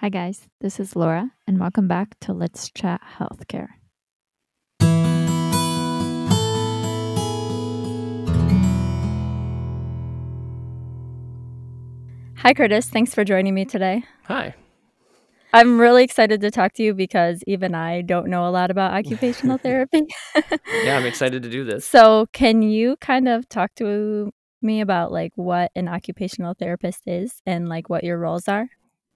Hi, guys. This is Laura, and welcome back to Let's Chat Healthcare. Hi, Curtis. Thanks for joining me today. Hi. I'm really excited to talk to you because even I don't know a lot about occupational therapy. yeah, I'm excited to do this. So, can you kind of talk to me about like what an occupational therapist is and like what your roles are?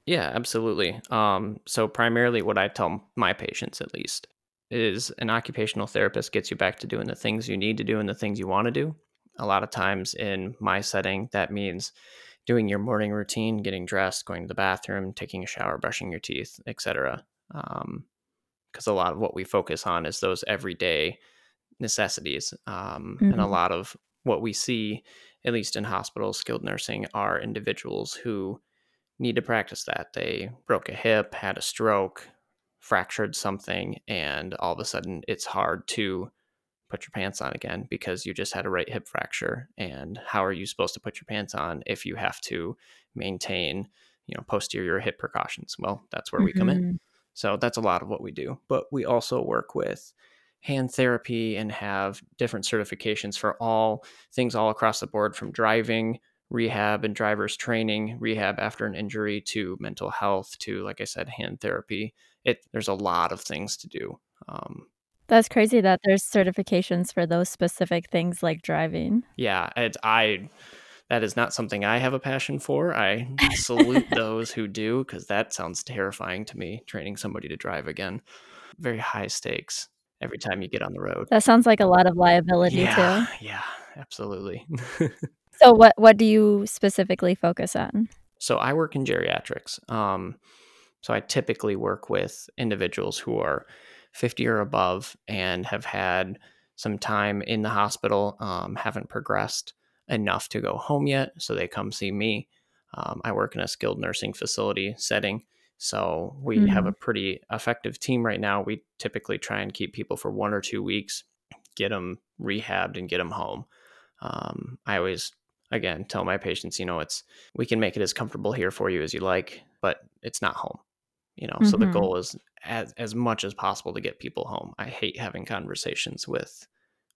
Yeah, absolutely. Um, so primarily what I tell my patients at least is an occupational therapist gets you back to doing the things you need to do and the things you want to do. A lot of times in my setting, that means doing your morning routine, getting dressed, going to the bathroom, taking a shower, brushing your teeth, etc. Um, because a lot of what we focus on is those everyday necessities, um, mm-hmm. and a mm-hmm. lot of what we see, at least in hospitals, skilled nursing, are individuals who need to practice that. They broke a hip, had a stroke, fractured something, and all of a sudden it's hard to put your pants on again because you just had a right hip fracture. And how are you supposed to put your pants on if you have to maintain, you know, posterior hip precautions? Well, that's where mm-hmm. we come in. Mm-hmm. So that's a lot of what we do. But we also work with hand therapy and have different certifications for all things all across the board from driving rehab and driver's training, rehab after an injury to mental health to, like I said, hand therapy. It there's a lot of things to do. Um, That's crazy that there's certifications for those specific things like driving. Yeah, it's I. That is not something I have a passion for. I salute those who do because that sounds terrifying to me. Training somebody to drive again, very high stakes every time you get on the road. That sounds like a lot of liability yeah, too. Yeah, absolutely. So what what do you specifically focus on? So I work in geriatrics. Um, so I typically work with individuals who are 50 or above and have had some time in the hospital, um, haven't progressed enough to go home yet. So they come see me. Um, I work in a skilled nursing facility setting. So we mm-hmm. have a pretty effective team right now. We typically try and keep people for one or two weeks, get them rehabbed and get them home. Um, I always again tell my patients you know it's we can make it as comfortable here for you as you like but it's not home you know mm-hmm. so the mm-hmm. goal is as as much as possible to get people home i hate having conversations with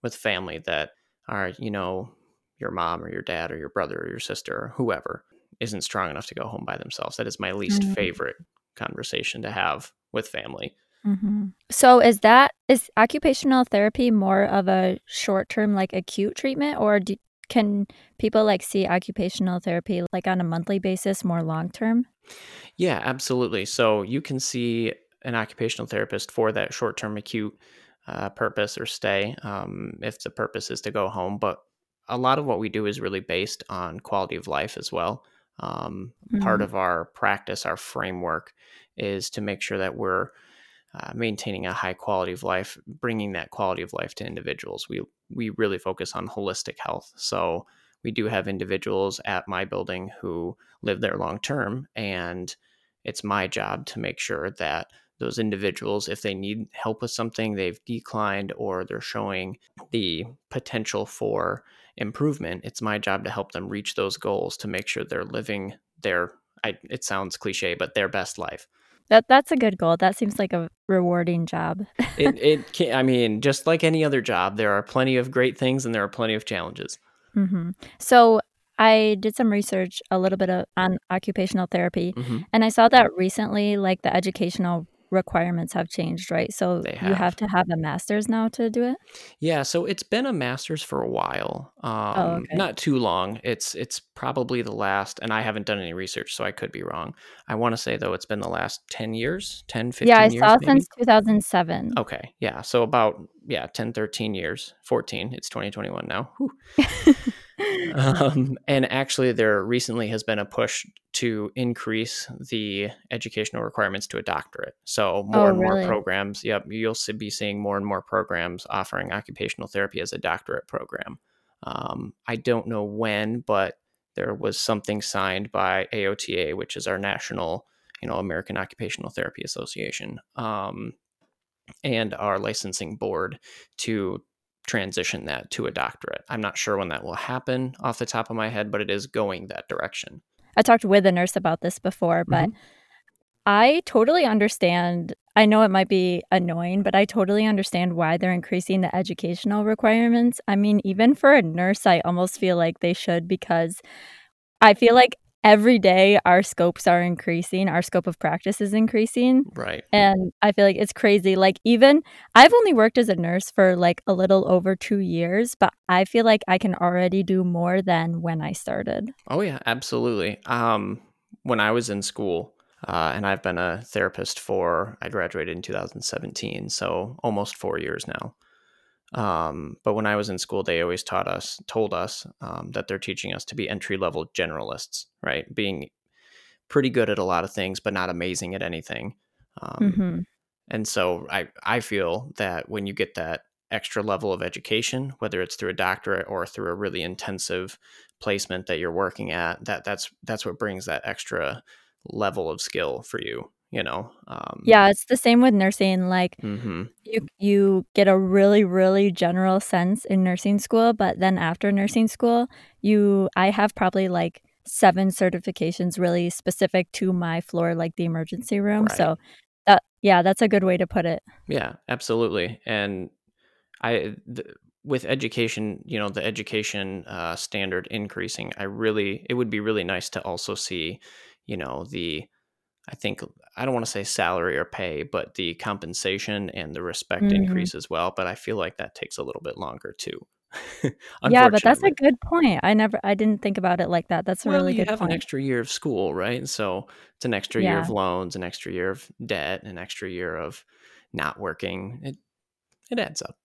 with family that are you know your mom or your dad or your brother or your sister or whoever isn't strong enough to go home by themselves that is my least mm-hmm. favorite conversation to have with family mm-hmm. so is that is occupational therapy more of a short term like acute treatment or do, can people like see occupational therapy like on a monthly basis more long term? Yeah, absolutely. So you can see an occupational therapist for that short term acute uh, purpose or stay um, if the purpose is to go home. But a lot of what we do is really based on quality of life as well. Um, mm-hmm. Part of our practice, our framework, is to make sure that we're uh, maintaining a high quality of life, bringing that quality of life to individuals. We we really focus on holistic health. So we do have individuals at my building who live there long term, and it's my job to make sure that those individuals, if they need help with something, they've declined or they're showing the potential for improvement. It's my job to help them reach those goals to make sure they're living their. I, it sounds cliche, but their best life. That that's a good goal. That seems like a rewarding job. it it can, I mean, just like any other job, there are plenty of great things and there are plenty of challenges. Mm-hmm. So I did some research a little bit of, on occupational therapy, mm-hmm. and I saw that recently, like the educational requirements have changed, right? So have. you have to have a master's now to do it. Yeah, so it's been a master's for a while, oh, um, oh, okay. not too long. It's it's probably the last, and I haven't done any research, so I could be wrong. I want to say though it's been the last ten years, 10, 15 Yeah, I years, saw maybe? since two thousand seven. Okay, yeah, so about yeah 10, 13 years, fourteen. It's twenty twenty one now. um, and actually, there recently has been a push to increase the educational requirements to a doctorate. So more oh, and more programs. Yep, you'll be seeing more and more programs offering occupational therapy as a doctorate program. Um, I don't know when, but there was something signed by AOTA, which is our national, you know, American Occupational Therapy Association, um, and our licensing board to transition that to a doctorate. I'm not sure when that will happen off the top of my head, but it is going that direction. I talked with a nurse about this before, but mm-hmm. I totally understand. I know it might be annoying, but I totally understand why they're increasing the educational requirements. I mean, even for a nurse, I almost feel like they should because I feel like every day our scopes are increasing, our scope of practice is increasing. Right. And I feel like it's crazy. Like, even I've only worked as a nurse for like a little over two years, but I feel like I can already do more than when I started. Oh, yeah, absolutely. Um, when I was in school, uh, and I've been a therapist for, I graduated in 2017, so almost four years now. Um, but when I was in school, they always taught us, told us um, that they're teaching us to be entry level generalists, right? Being pretty good at a lot of things, but not amazing at anything. Um, mm-hmm. And so I, I feel that when you get that extra level of education, whether it's through a doctorate or through a really intensive placement that you're working at, that that's that's what brings that extra level of skill for you you know um, yeah it's the same with nursing like mm-hmm. you you get a really really general sense in nursing school but then after nursing school you i have probably like seven certifications really specific to my floor like the emergency room right. so that yeah that's a good way to put it yeah absolutely and i th- with education you know the education uh, standard increasing i really it would be really nice to also see you know the I think I don't want to say salary or pay, but the compensation and the respect mm-hmm. increase as well. But I feel like that takes a little bit longer too. yeah, but that's a good point. I never, I didn't think about it like that. That's a well, really you good have point. an extra year of school, right? So it's an extra yeah. year of loans, an extra year of debt, an extra year of not working. It it adds up.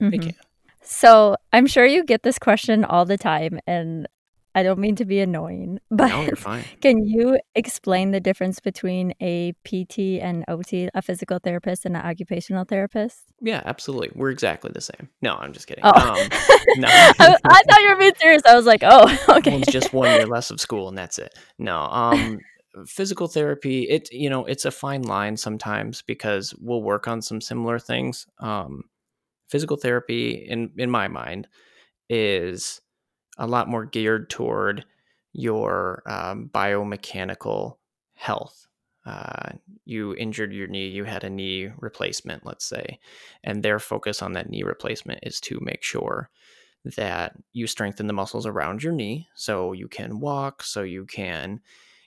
Mm-hmm. It can. So I'm sure you get this question all the time, and I don't mean to be annoying, but no, you're fine. can you explain the difference between a PT and OT, a physical therapist and an occupational therapist? Yeah, absolutely. We're exactly the same. No, I'm just kidding. Oh. Um, no. I, I, thought you were being serious. I was like, oh, okay. One's just one year less of school, and that's it. No, um, physical therapy, it you know, it's a fine line sometimes because we'll work on some similar things. Um, physical therapy, in in my mind, is a lot more geared toward your um, biomechanical health. Uh, you injured your knee, you had a knee replacement, let's say, and their focus on that knee replacement is to make sure that you strengthen the muscles around your knee so you can walk, so you can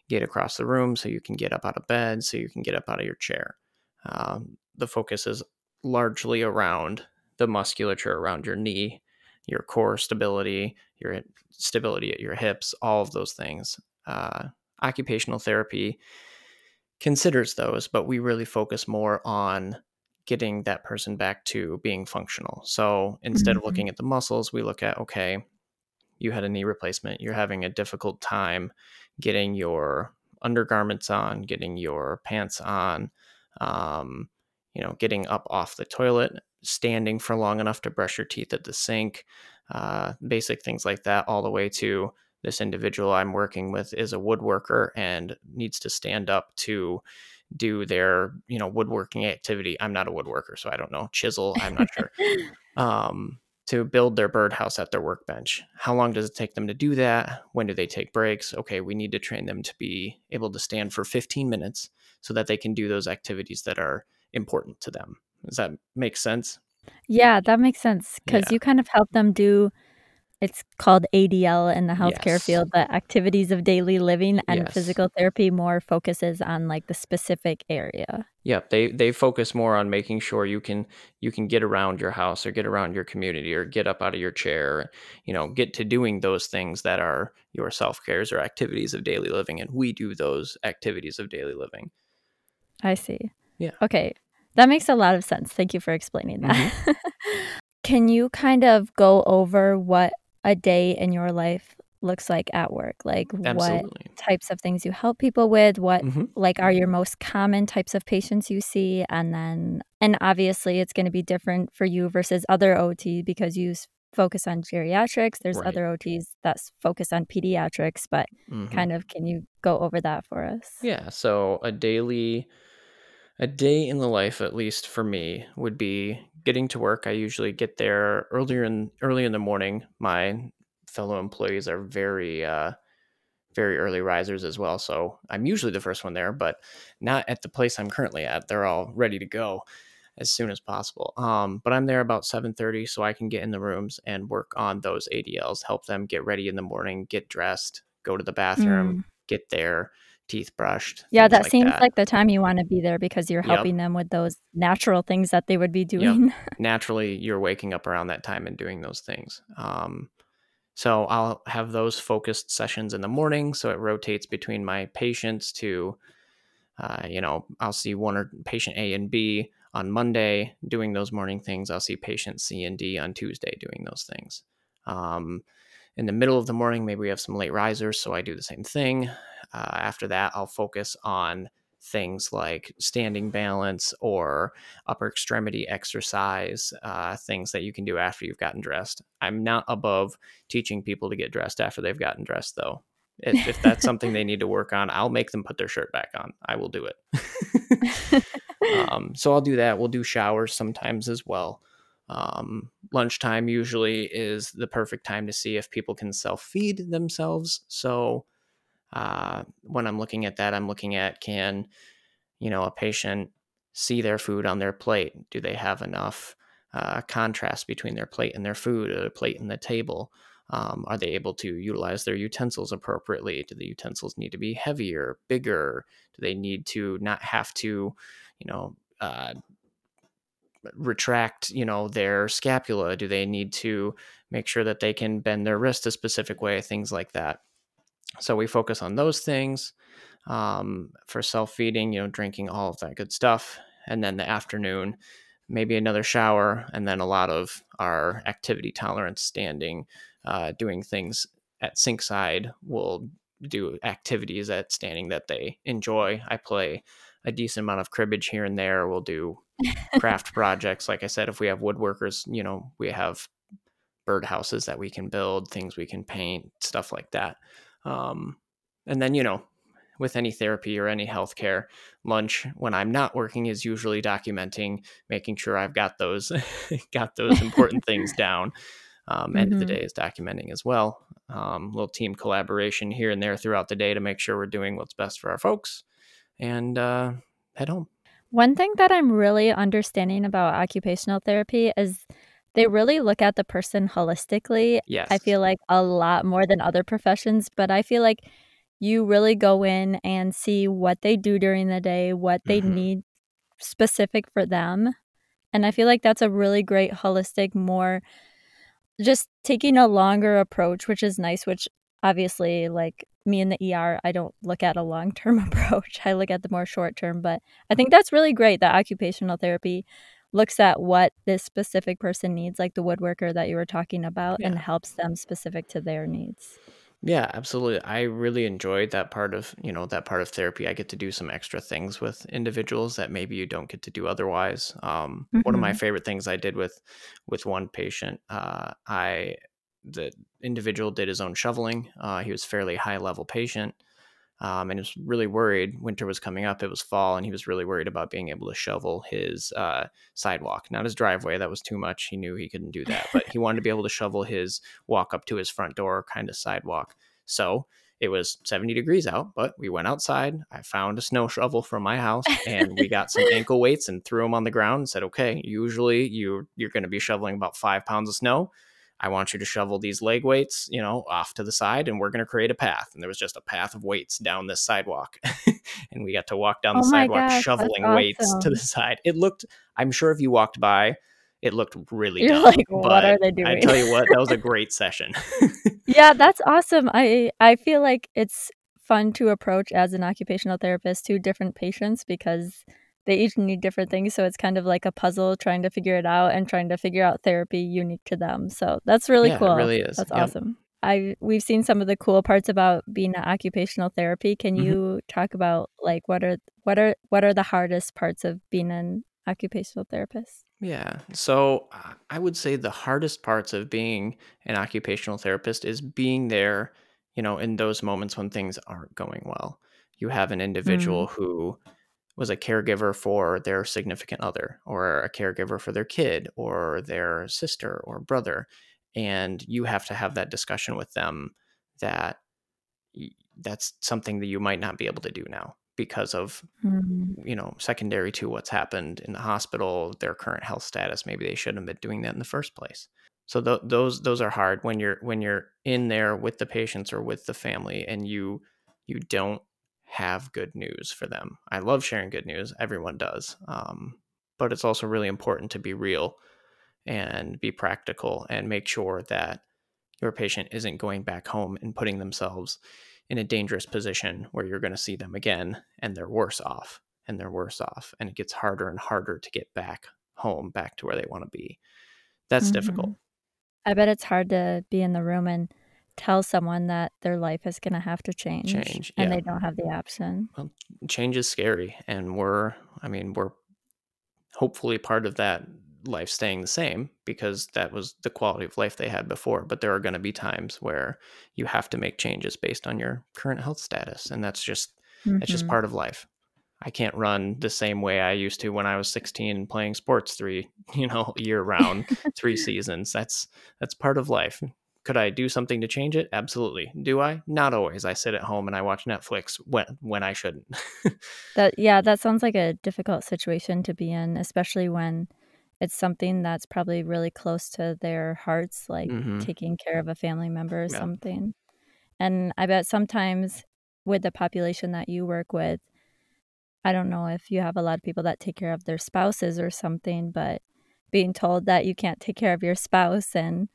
get across the room, so you can get up out of bed, so you can get up out of your chair. Um, the focus is largely around the musculature around your knee your core stability, your stability at your hips, all of those things. Uh, occupational therapy considers those, but we really focus more on getting that person back to being functional. So instead mm-hmm. of looking at the muscles, we look at okay, you had a knee replacement, you're having a difficult time getting your undergarments on, getting your pants on, um, you know, getting up off the toilet standing for long enough to brush your teeth at the sink, uh, basic things like that, all the way to this individual I'm working with is a woodworker and needs to stand up to do their you know woodworking activity. I'm not a woodworker, so I don't know chisel. I'm not sure. Um, to build their birdhouse at their workbench. How long does it take them to do that? When do they take breaks? Okay, we need to train them to be able to stand for 15 minutes so that they can do those activities that are important to them. Does that make sense? Yeah, that makes sense because Yeah. you kind of help them do it's called ADL in the healthcare Yes. field, but activities of daily living and Yes. physical therapy more focuses on like the specific area. Yep, they they focus more on making sure you can you can get around your house or get around your community or get up out of your chair, you know, get to doing those things that are your self-cares or activities of daily living and we do those activities of daily living. I see. Yeah. Okay. That makes a lot of sense. Thank you for explaining that. Mm-hmm. Can you kind of go over what a day in your life looks like at work? Like Absolutely. what types of things you help people with, what mm-hmm. like are your most common types of patients you see and then and obviously it's going to be different for you versus other OT because you focus on geriatrics. There's right. other OTs that focus on pediatrics, but mm-hmm. kind of can you go over that for us? Yeah, so a daily a day in the life at least for me would be getting to work i usually get there earlier in early in the morning my fellow employees are very uh, very early risers as well. So I'm usually the first one there, but not at the place I'm currently at. They're all ready to go as soon as possible. Um, but I'm there about 7:30, so I can get in the rooms and work on those ADLs, help them get ready in the morning, get dressed, go to the bathroom, mm. get their teeth brushed. Yeah, that like seems that. like the time you want to be there because you're helping yep. them with those natural things that they would be doing. Yep. Naturally, you're waking up around that time and doing those things. Um, so I'll have those focused sessions in the morning. So it rotates between my patients to, uh, you know, I'll see one or patient A and B on Monday doing those morning things. I'll see patient C and D on Tuesday doing those things. Um, in the middle of the morning, maybe we have some late risers, so I do the same thing. Uh, after that, I'll focus on things like standing balance or upper extremity exercise, uh, things that you can do after you've gotten dressed. I'm not above teaching people to get dressed after they've gotten dressed, though. If, if that's something they need to work on, I'll make them put their shirt back on. I will do it. um, so I'll do that. We'll do showers sometimes as well. Um, lunchtime usually is the perfect time to see if people can self feed themselves. So uh, when I'm looking at that, I'm looking at can, you know, a patient see their food on their plate? Do they have enough uh, contrast between their plate and their food, or their plate and the table? Um, are they able to utilize their utensils appropriately? Do the utensils need to be heavier, bigger? Do they need to not have to, you know, uh, retract, you know, their scapula? Do they need to make sure that they can bend their wrist a specific way? Things like that. So we focus on those things um, for self feeding, you know, drinking all of that good stuff. And then the afternoon, maybe another shower, and then a lot of our activity tolerance standing, uh, doing things at sink side. We'll do activities at standing that they enjoy. I play a decent amount of cribbage here and there. We'll do craft projects. Like I said, if we have woodworkers, you know, we have birdhouses that we can build, things we can paint, stuff like that. Um, and then, you know, with any therapy or any healthcare, lunch when I'm not working is usually documenting, making sure I've got those got those important things down. Um, mm-hmm. End of the mm-hmm. day is documenting as well. Um, little team collaboration here and there throughout the day to make sure we're doing what's best for our folks, and uh, head home. One thing that I'm really understanding about occupational therapy is they really look at the person holistically. Yes. I feel like a lot more than other professions, but I feel like you really go in and see what they do during the day, what they mm-hmm. need specific for them. And I feel like that's a really great holistic, more just taking a longer approach, which is nice, which obviously, like me in the ER, I don't look at a long term approach. I look at the more short term. But I think that's really great that occupational therapy looks at what this specific person needs, like the woodworker that you were talking about, yeah. and helps them specific to their needs. Yeah, absolutely. I really enjoyed that part of, you know, that part of therapy. I get to do some extra things with individuals that maybe you don't get to do otherwise. Um, mm-hmm. One of my mm-hmm. favorite things I did with with one patient, uh, I the individual did his own shoveling. Uh, he was fairly high level patient um, and he was really worried. Winter was coming up; it was fall, and he was really worried about being able to shovel his uh, sidewalk, not his driveway. That was too much. He knew he couldn't do that, but he wanted to be able to shovel his walk up to his front door kind of sidewalk. So it was 70 degrees out, but we went outside. I found a snow shovel from my house, and we got some ankle weights and threw them on the ground and said, "Okay, usually you you're going to be shoveling about five pounds of snow." I want you to shovel these leg weights, you know, off to the side, and we're going to create a path. And there was just a path of weights down this sidewalk, and we got to walk down the oh sidewalk gosh, shoveling awesome. weights to the side. It looked, I'm sure, if you walked by, it looked really You're dumb. Like, what are they doing? I tell you what, that was a great session. yeah, that's awesome. I I feel like it's fun to approach as an occupational therapist to different patients because they each need different things so it's kind of like a puzzle trying to figure it out and trying to figure out therapy unique to them so that's really yeah, cool it really is that's yep. awesome i we've seen some of the cool parts about being an occupational therapy can mm-hmm. you talk about like what are what are what are the hardest parts of being an occupational therapist yeah so i would say the hardest parts of being an occupational therapist is being there you know in those moments when things aren't going well you have an individual mm. who was a caregiver for their significant other or a caregiver for their kid or their sister or brother and you have to have that discussion with them that that's something that you might not be able to do now because of mm-hmm. you know secondary to what's happened in the hospital their current health status maybe they shouldn't have been doing that in the first place so th- those those are hard when you're when you're in there with the patients or with the family and you you don't have good news for them. I love sharing good news everyone does um, but it's also really important to be real and be practical and make sure that your patient isn't going back home and putting themselves in a dangerous position where you're going to see them again and they're worse off and they're worse off and it gets harder and harder to get back home back to where they want to be. That's mm-hmm. difficult i bet it's hard to be in the room and tell someone that their life is going to have to change, change and yeah. they don't have the option well change is scary and we're i mean we're hopefully part of that life staying the same because that was the quality of life they had before. But there are going to be times where you have to make changes based on your current health status, and that's just mm-hmm. that's just mm-hmm. part of life. I can't run the same way I used to when I was 16 playing sports three, you know, year round, three seasons. That's that's part of life. Could I do something to change it? Absolutely. Do I? Not always. I sit at home and I watch Netflix when when I shouldn't. that yeah, that sounds like a difficult situation to be in, especially when it's something that's probably really close to their hearts, like mm-hmm. taking care of a family member or yeah. something. And I bet sometimes with the population that you work with, I don't know if you have a lot of people that take care of their spouses or something, but being told that you can't take care of your spouse and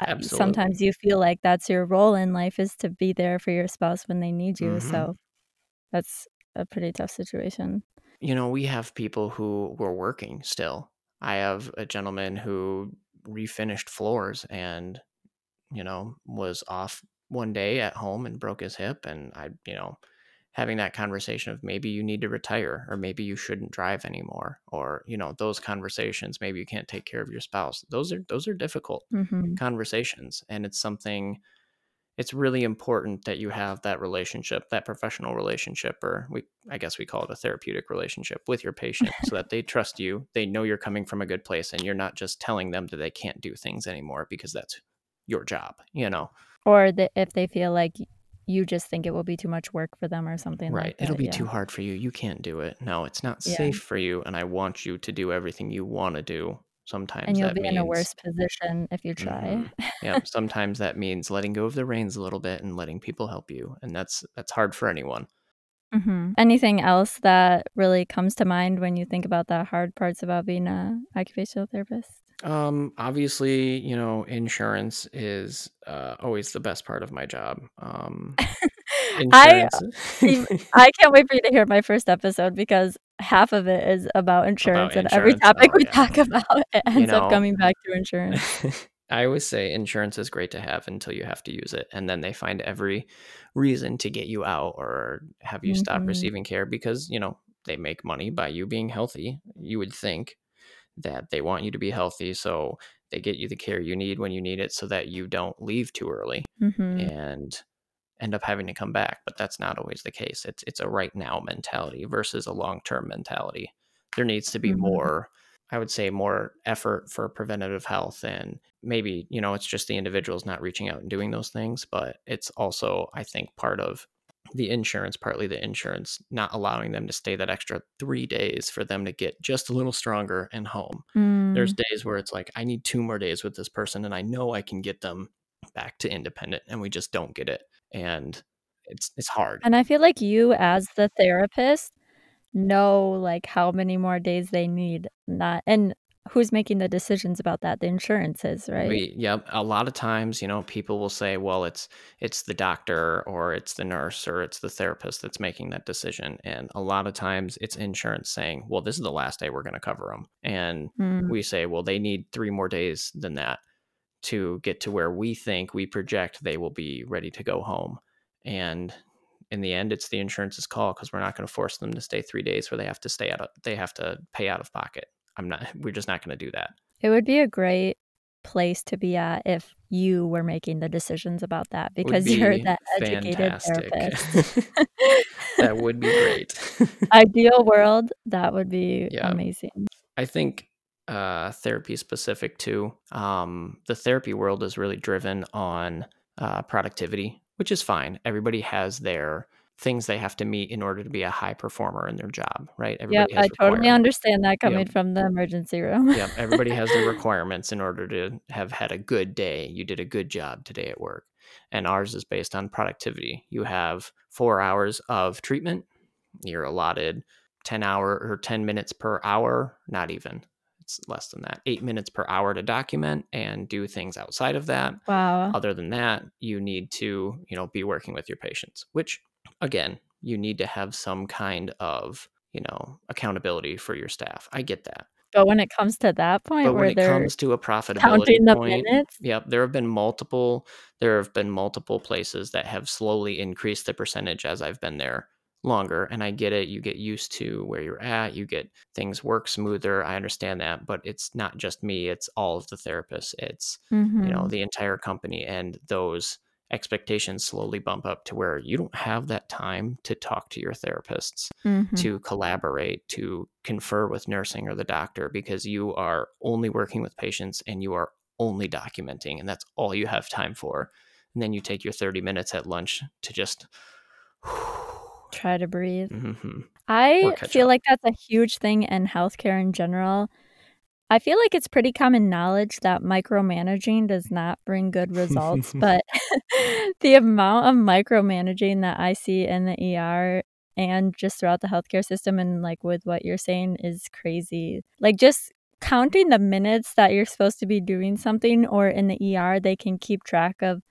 Absolutely. sometimes you feel like that's your role in life is to be there for your spouse when they need you. Mm-hmm. So that's a pretty tough situation. You know, we have people who were working still I have a gentleman who refinished floors and, you know, was off one day at home and broke his hip. And I, you know, having that conversation of maybe you need to retire or maybe you shouldn't drive anymore or, you know, those conversations, maybe you can't take care of your spouse. Those are, those are difficult mm-hmm. conversations. And it's something it's really important that you have that relationship, that professional relationship, or we, I guess we call it a therapeutic relationship with your patient so that they trust you. They know you're coming from a good place and you're not just telling them that they can't do things anymore because that's your job, you know? Or the, if they feel like you just think it will be too much work for them or something right like it'll be yeah. too hard for you you can't do it no it's not yeah. safe for you and i want you to do everything you want to do sometimes and you'll be means, in a worse position if you try mm-hmm. yeah sometimes that means letting go of the reins a little bit and letting people help you and that's that's hard for anyone mm-hmm. anything else that really comes to mind when you think about the hard parts about being a occupational therapist um obviously you know insurance is uh, always the best part of my job um I I can't wait for you to hear my first episode because half of it is about insurance, about and every topic oh, we yeah. talk about it ends you know, up coming back to insurance. I always say insurance is great to have until you have to use it, and then they find every reason to get you out or have you mm-hmm. stop receiving care because you know they make money by you being healthy. You would think that they want you to be healthy, so they get you the care you need when you need it, so that you don't leave too early. Mm-hmm. And end up having to come back, but that's not always the case. It's it's a right now mentality versus a long term mentality. There needs to be mm-hmm. more, I would say, more effort for preventative health, and maybe you know it's just the individuals not reaching out and doing those things, but it's also I think part of the insurance, partly the insurance not allowing them to stay that extra three days for them to get just a little stronger and home. Mm. There's days where it's like I need two more days with this person, and I know I can get them back to independent, and we just don't get it and it's it's hard. And I feel like you as the therapist know like how many more days they need not and who's making the decisions about that the insurances right we, yep a lot of times you know people will say well it's it's the doctor or it's the nurse or it's the therapist that's making that decision and a lot of times it's insurance saying well this is the last day we're going to cover them and mm. we say well they need three more days than that to get to where we think we project they will be ready to go home. And in the end, it's the insurance's call because we're not going to force them to stay three days where they have to stay out of, they have to pay out of pocket. I'm not, we're just not going to do that. It would be a great place to be at if you were making the decisions about that because be you're that educated therapist. that would be great. Ideal world, that would be yeah. amazing. I think uh, therapy specific too. Um, the therapy world is really driven on uh, productivity which is fine. Everybody has their things they have to meet in order to be a high performer in their job, right? Everybody yep, I totally understand that coming yep. from the emergency room. yep, everybody has their requirements in order to have had a good day. You did a good job today at work. And ours is based on productivity. You have four hours of treatment. You're allotted 10 hour or 10 minutes per hour, not even. It's less than that. 8 minutes per hour to document and do things outside of that. Wow. Other than that, you need to, you know, be working with your patients, which again, you need to have some kind of, you know, accountability for your staff. I get that. But when it comes to that point, but when it comes to a profitability point, minutes? yep, there have been multiple. There have been multiple places that have slowly increased the percentage as I've been there longer and i get it you get used to where you're at you get things work smoother i understand that but it's not just me it's all of the therapists it's mm-hmm. you know mm-hmm. the entire company and those expectations slowly bump up to where you don't have that time to talk to your therapists, mm-hmm. to collaborate, to confer with nursing or the doctor because you are only working with patients and you are only documenting, and that's all you have time for. And then you take your 30 minutes at lunch to just try to breathe. Mm-hmm. I feel up. like that's a huge thing in healthcare in general I feel like it's pretty common knowledge that micromanaging does not bring good results, but the amount of micromanaging that I see in the ER and just throughout the healthcare system and like with what you're saying is crazy. Like just counting the minutes that you're supposed to be doing something or in the ER they can keep track of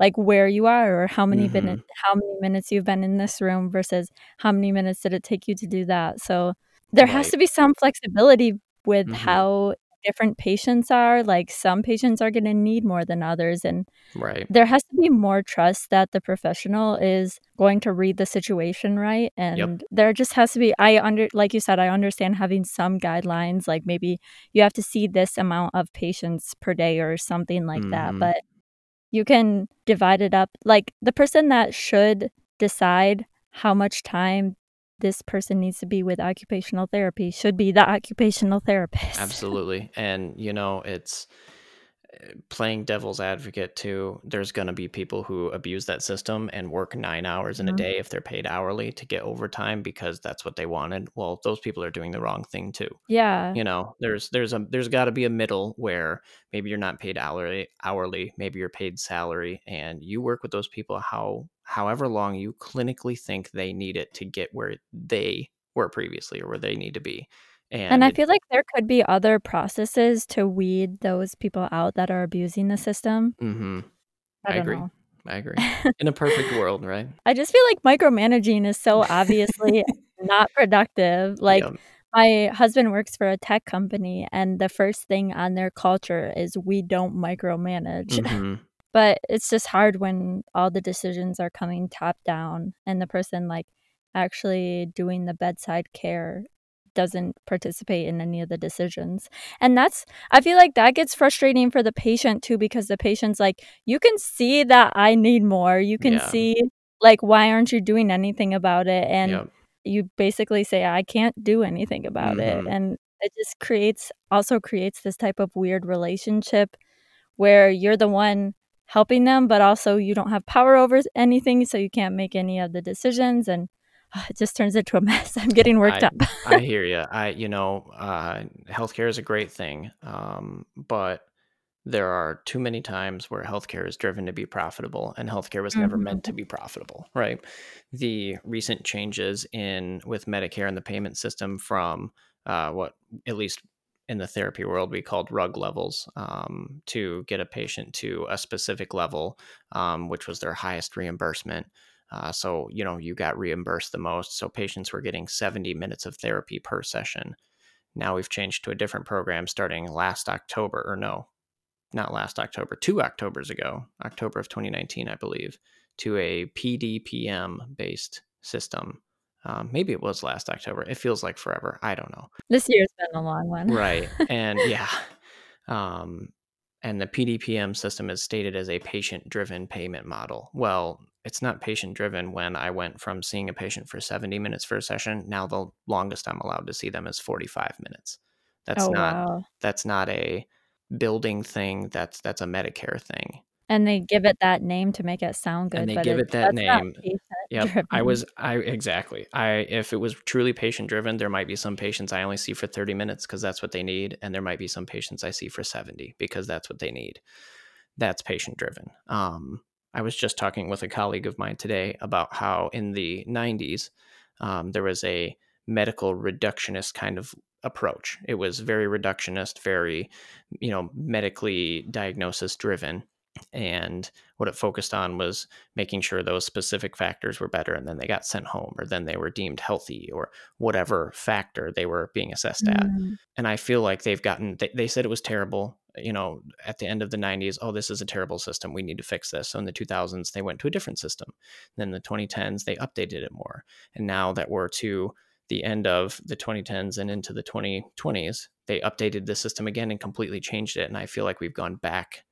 like where you are or how many mm-hmm. minutes how many minutes you've been in this room versus how many minutes did it take you to do that. So there right. has to be some flexibility with mm-hmm. how different patients are like some patients are going to need more than others and right there has to be more trust that the professional is going to read the situation right and yep. there just has to be i under like you said i understand having some guidelines like maybe you have to see this amount of patients per day or something like mm-hmm. that but you can divide it up like the person that should decide how much time this person needs to be with occupational therapy should be the occupational therapist. Absolutely. And, you know, it's playing devil's advocate too there's going to be people who abuse that system and work nine hours in mm-hmm. a day if they're paid hourly to get overtime because that's what they wanted. Well those people are doing the wrong thing too. Yeah. You know there's there's a there's got to be a middle where maybe you're not paid hourly hourly maybe you're paid salary and you work with those people how however long you clinically think they need it to get where they were previously or where they need to be and, and I feel like there could be other processes to weed those people out that are abusing the system. Mm-hmm. I, I agree. Know. I agree. In a perfect world, right? I just feel like micromanaging is so obviously not productive. Like, yeah. my husband works for a tech company, and the first thing on their culture is we don't micromanage. Mm-hmm. but it's just hard when all the decisions are coming top down and the person, like, actually doing the bedside care doesn't participate in any of the decisions. And that's, I feel like that gets frustrating for the patient too, because the patient's like, you can see that I need more. You can yeah. see, like, why aren't you doing anything about it? And yep. you basically say, I can't do anything about mm-hmm. it. And it just creates, also creates this type of weird relationship where you're the one helping them, but also you don't have power over anything. So you can't make any of the decisions. And it just turns into a mess. I'm getting worked I, up. I hear you. I, you know, uh, healthcare is a great thing, um, but there are too many times where healthcare is driven to be profitable, and healthcare was never mm-hmm. meant to be profitable, right? The recent changes in with Medicare and the payment system from uh, what at least in the therapy world we called RUG levels um, to get a patient to a specific level, um, which was their highest reimbursement. Uh, so, you know, you got reimbursed the most. So patients were getting 70 minutes of therapy per session. Now we've changed to a different program starting last October, or no, not last October, two Octobers ago, October of 2019, I believe, to a PDPM based system. Um, maybe it was last October. It feels like forever. I don't know. This year's been a long one. right. And yeah. Um, and the PDPM system is stated as a patient driven payment model. Well, it's not patient driven when I went from seeing a patient for 70 minutes for a session. Now the longest I'm allowed to see them is 45 minutes. That's oh, not wow. that's not a building thing. That's that's a Medicare thing. And they give it that name to make it sound good. And they give it, it that name. Yeah, I was I exactly. I if it was truly patient driven, there might be some patients I only see for 30 minutes because that's what they need, and there might be some patients I see for 70 because that's what they need. That's patient driven. Um, I was just talking with a colleague of mine today about how in the 90s um, there was a medical reductionist kind of approach. It was very reductionist, very, you know, medically diagnosis driven. And what it focused on was making sure those specific factors were better and then they got sent home or then they were deemed healthy or whatever factor they were being assessed at. Mm. And I feel like they've gotten, they, they said it was terrible you know, at the end of the 90s, oh, this is a terrible system. We need to fix this. So in the 2000s, they went to a different system. Then the 2010s, they updated it more. And now that we're to the end of the 2010s and into the 2020s, they updated the system again and completely changed it. And I feel like we've gone back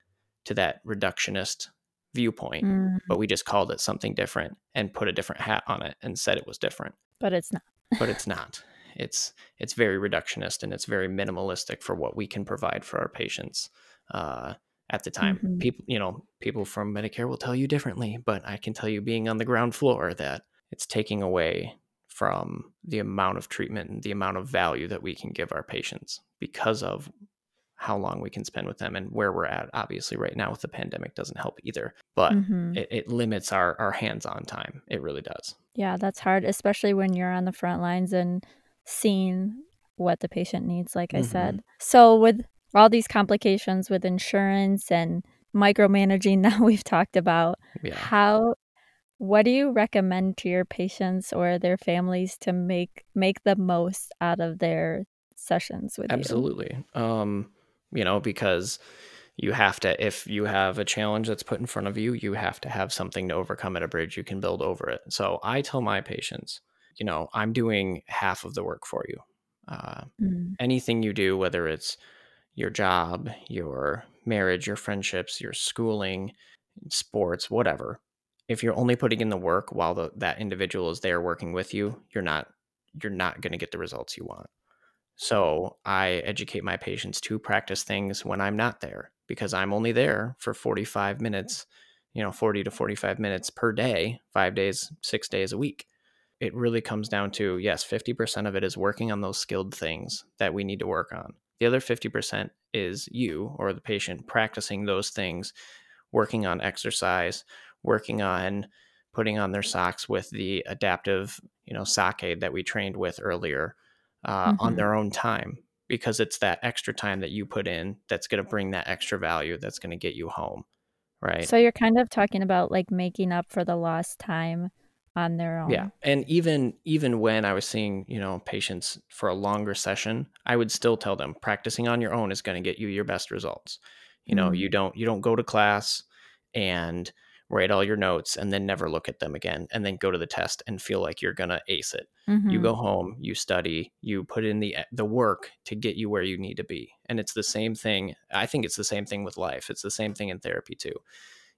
to that reductionist viewpoint, mm. but we just called it something different and put a different hat on it and said it was different. But it's not. but it's not. It's it's very reductionist and it's very minimalistic for what we can provide for our patients uh, at the time. Mm-hmm. People, you know, people from Medicare will tell you differently, but I can tell you, being on the ground floor, that it's taking away from the amount of treatment and the amount of value that we can give our patients because of how long we can spend with them and where we're at obviously right now with the pandemic doesn't help either but mm-hmm. it, it, limits our, our hands-on time it really does yeah that's hard especially when you're on the front lines and seeing what the patient needs, like mm-hmm. I said. So, with all these complications with insurance and micromanaging that we've talked about, yeah. how what do you recommend to your patients or their families to make make the most out of their sessions with Absolutely. you? Absolutely. Um, you know, because you have to if you have a challenge that's put in front of you, you have to have something to overcome at a bridge you can build over it. So I tell my patients, you know, I'm doing half of the work for you. Uh, mm. Anything you do, whether it's your job, your marriage, your friendships, your schooling, sports, whatever, if you're only putting in the work while the, that individual is there working with you, you're not you're not going to get the results you want. So I educate my patients to practice things when I'm not there because I'm only there for 45 minutes, you know, 40 to 45 minutes per day, five days, six days a week it really comes down to yes, 50% of it is working on those skilled things that we need to work on. The other 50% is you or the patient practicing those things, working on exercise, working on putting on their socks with the adaptive, you know, sock aid that we trained with earlier uh, mm-hmm. on their own time because it's that extra time that you put in that's going to bring that extra value that's going to get you home. Right. So you're kind of talking about like making up for the lost time on their own. Yeah. And even even when I was seeing, you know, patients for a longer session, I would still tell them practicing on your own is going to get you your best results. You know, mm-hmm. you don't you don't go to class and write all your notes and then never look at them again and then go to the test and feel like you're going to ace it. Mm-hmm. You go home, you study, you put in the the work to get you where you need to be. And it's the same thing. I think it's the same thing with life. It's the same thing in therapy too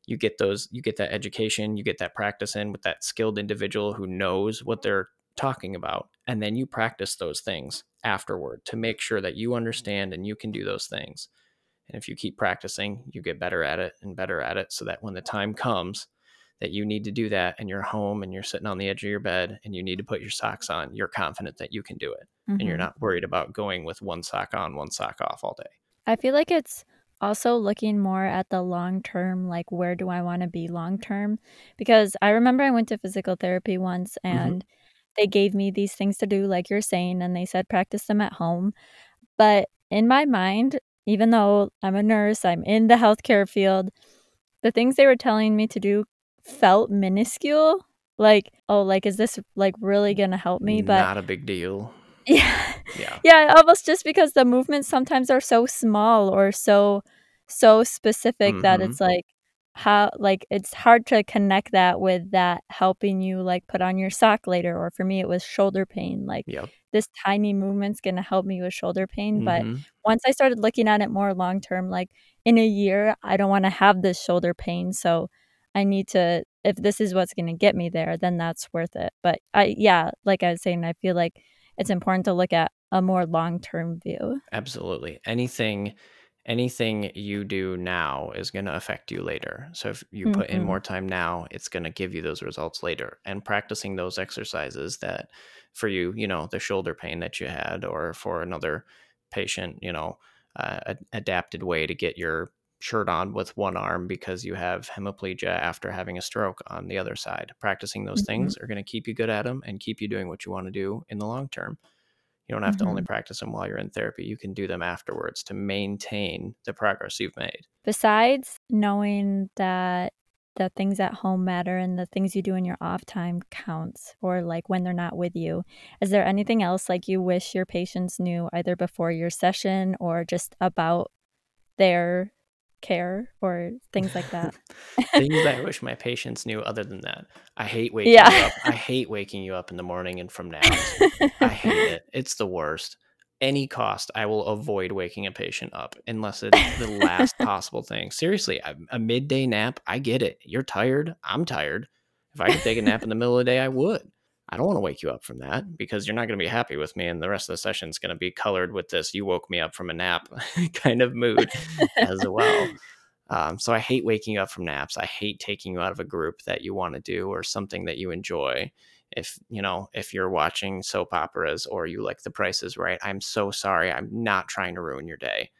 you get those you get that education you get that practice in with that skilled individual who knows what they're talking about and then you practice those things afterward to make sure that you understand and you can do those things and if you keep practicing you get better at it and better at it so that when the time comes that you need to do that and you're home and you're sitting on the edge of your bed and you need to put your socks on you're confident that you can do it mm-hmm. and you're mm-hmm. not worried about going with one sock on one sock off all day i feel like it's also looking more at the long term like where do i want to be long term because i remember i went to physical therapy once mm-hmm. and mm-hmm. they gave me these things to do like you're saying and they said practice them at home but in my mind even though i'm a nurse i'm in the healthcare field the things they were telling me to do felt minuscule like oh like is this like really gonna help me but not a big deal yeah. Yeah. Yeah, almost just because the movements sometimes are so small or so so specific mm-hmm. that it's like how like it's hard to connect that with that helping you like put on your sock later or for me it was shoulder pain like yep. this tiny movement's going to help me with shoulder pain mm-hmm. but once i started looking at it more long term like in a year i don't want to have this shoulder pain so i need to if this is what's going to get me there then that's worth it but i yeah like i was saying i feel like it's important to look at a more long term view. Absolutely. Anything anything you do now is going to affect you later. So if you put in Mhm. more time now, it's going to give you those results later. And practicing those exercises that for you, you know, the shoulder pain that you had, or for another patient, you know, uh, adapted way to get your shirt on with one arm because you have hemiplegia after having a stroke on the other side. Practicing those Mhm. things are going to keep you good at them and keep you doing what you want to do in the long term. You don't have to only Mhm. practice them while you're in therapy. You can do them afterwards to maintain the progress you've made. Besides knowing that the things at home matter and the things you do in your off time counts or like when they're not with you, is there anything else like you wish your patients knew either before your session or just about their care or things like that? Things that I wish my patients knew other than that. I hate waking Yeah. you up. I hate waking you up in the morning and from naps. I hate it. It's the worst. Any cost, I will avoid waking a patient up unless it's the last possible thing. Seriously, a, a midday nap, I get it. You're tired. I'm tired. If I could take a nap in the middle of the day, I would. I don't want to wake you up from that because you're not going to be happy with me, and the rest of the session is going to be colored with this "you woke me up from a nap" kind of mood as well. Um, so I hate waking you up from naps. I hate taking you out of a group that you want to do or something that you enjoy. If you know, if you're watching soap operas or you like The Price is Right, I'm so sorry. I'm not trying to ruin your day,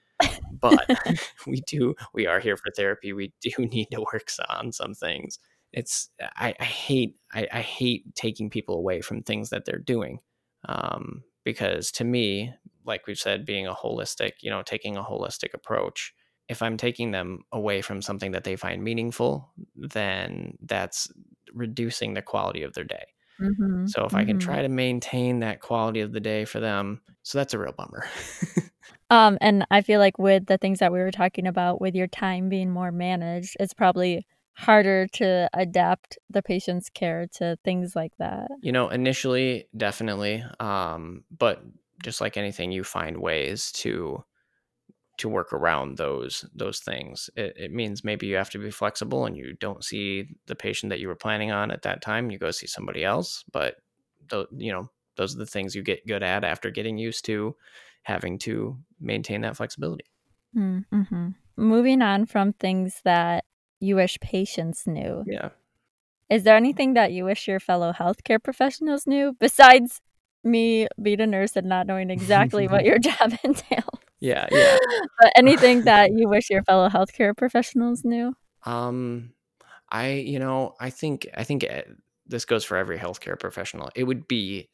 but we do. We are here for therapy. We do need to work on some things. It's I, I hate I, I hate taking people away from things that they're doing. Um, because to me, like we've said, being a holistic, you know, taking a holistic approach, if I'm taking them away from something that they find meaningful, then that's reducing the quality of their day. Mhm, So if I can mhm. try to maintain that quality of the day for them, so that's a real bummer. Um, and I feel like with the things that we were talking about with your time being more managed, it's probably harder to adapt the patient's care to things like that. You know, initially, definitely. Um, but just like anything, you find ways to to work around those those things. It, it means maybe you have to be flexible and you don't see the patient that you were planning on at that time. You go see somebody else. But you know, those are the things you get good at after getting used to having to maintain that flexibility. Mm, mhm. Moving on from things that you wish patients knew. Yeah. Is there anything that you wish your fellow healthcare professionals knew besides me being a nurse and not knowing exactly what your job entails? Yeah, yeah. But anything that you wish your fellow healthcare professionals knew? Um, I you know I think I think eh, this goes for every healthcare professional. It would be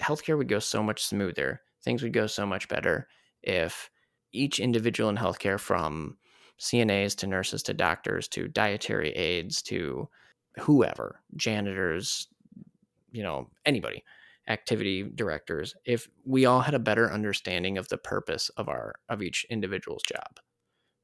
healthcare would go so much smoother. Things would go so much better if each individual in healthcare, from CNAs to nurses to doctors to dietary aides to whoever, janitors, you know, anybody, activity directors, if we all had a better understanding of the purpose of our of each individual's job.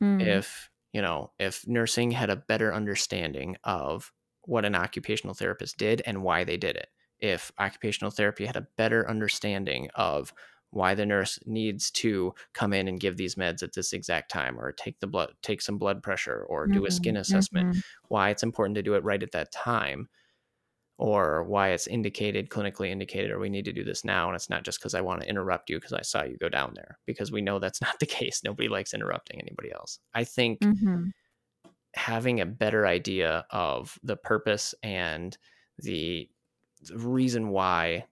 Mm. If, you know, if nursing had a better understanding of what an occupational therapist did and why they did it. If occupational therapy had a better understanding of why the nurse needs to come in and give these meds at this exact time or take the blood take some blood pressure or do a skin Mhm, assessment mhm. why it's important to do it right at that time or why it's indicated clinically indicated or we need to do this now and it's not just because i want to interrupt you because i saw you go down there because we know that's not the case nobody likes interrupting anybody else i think Mhm. having a better idea of the purpose and the, the reason why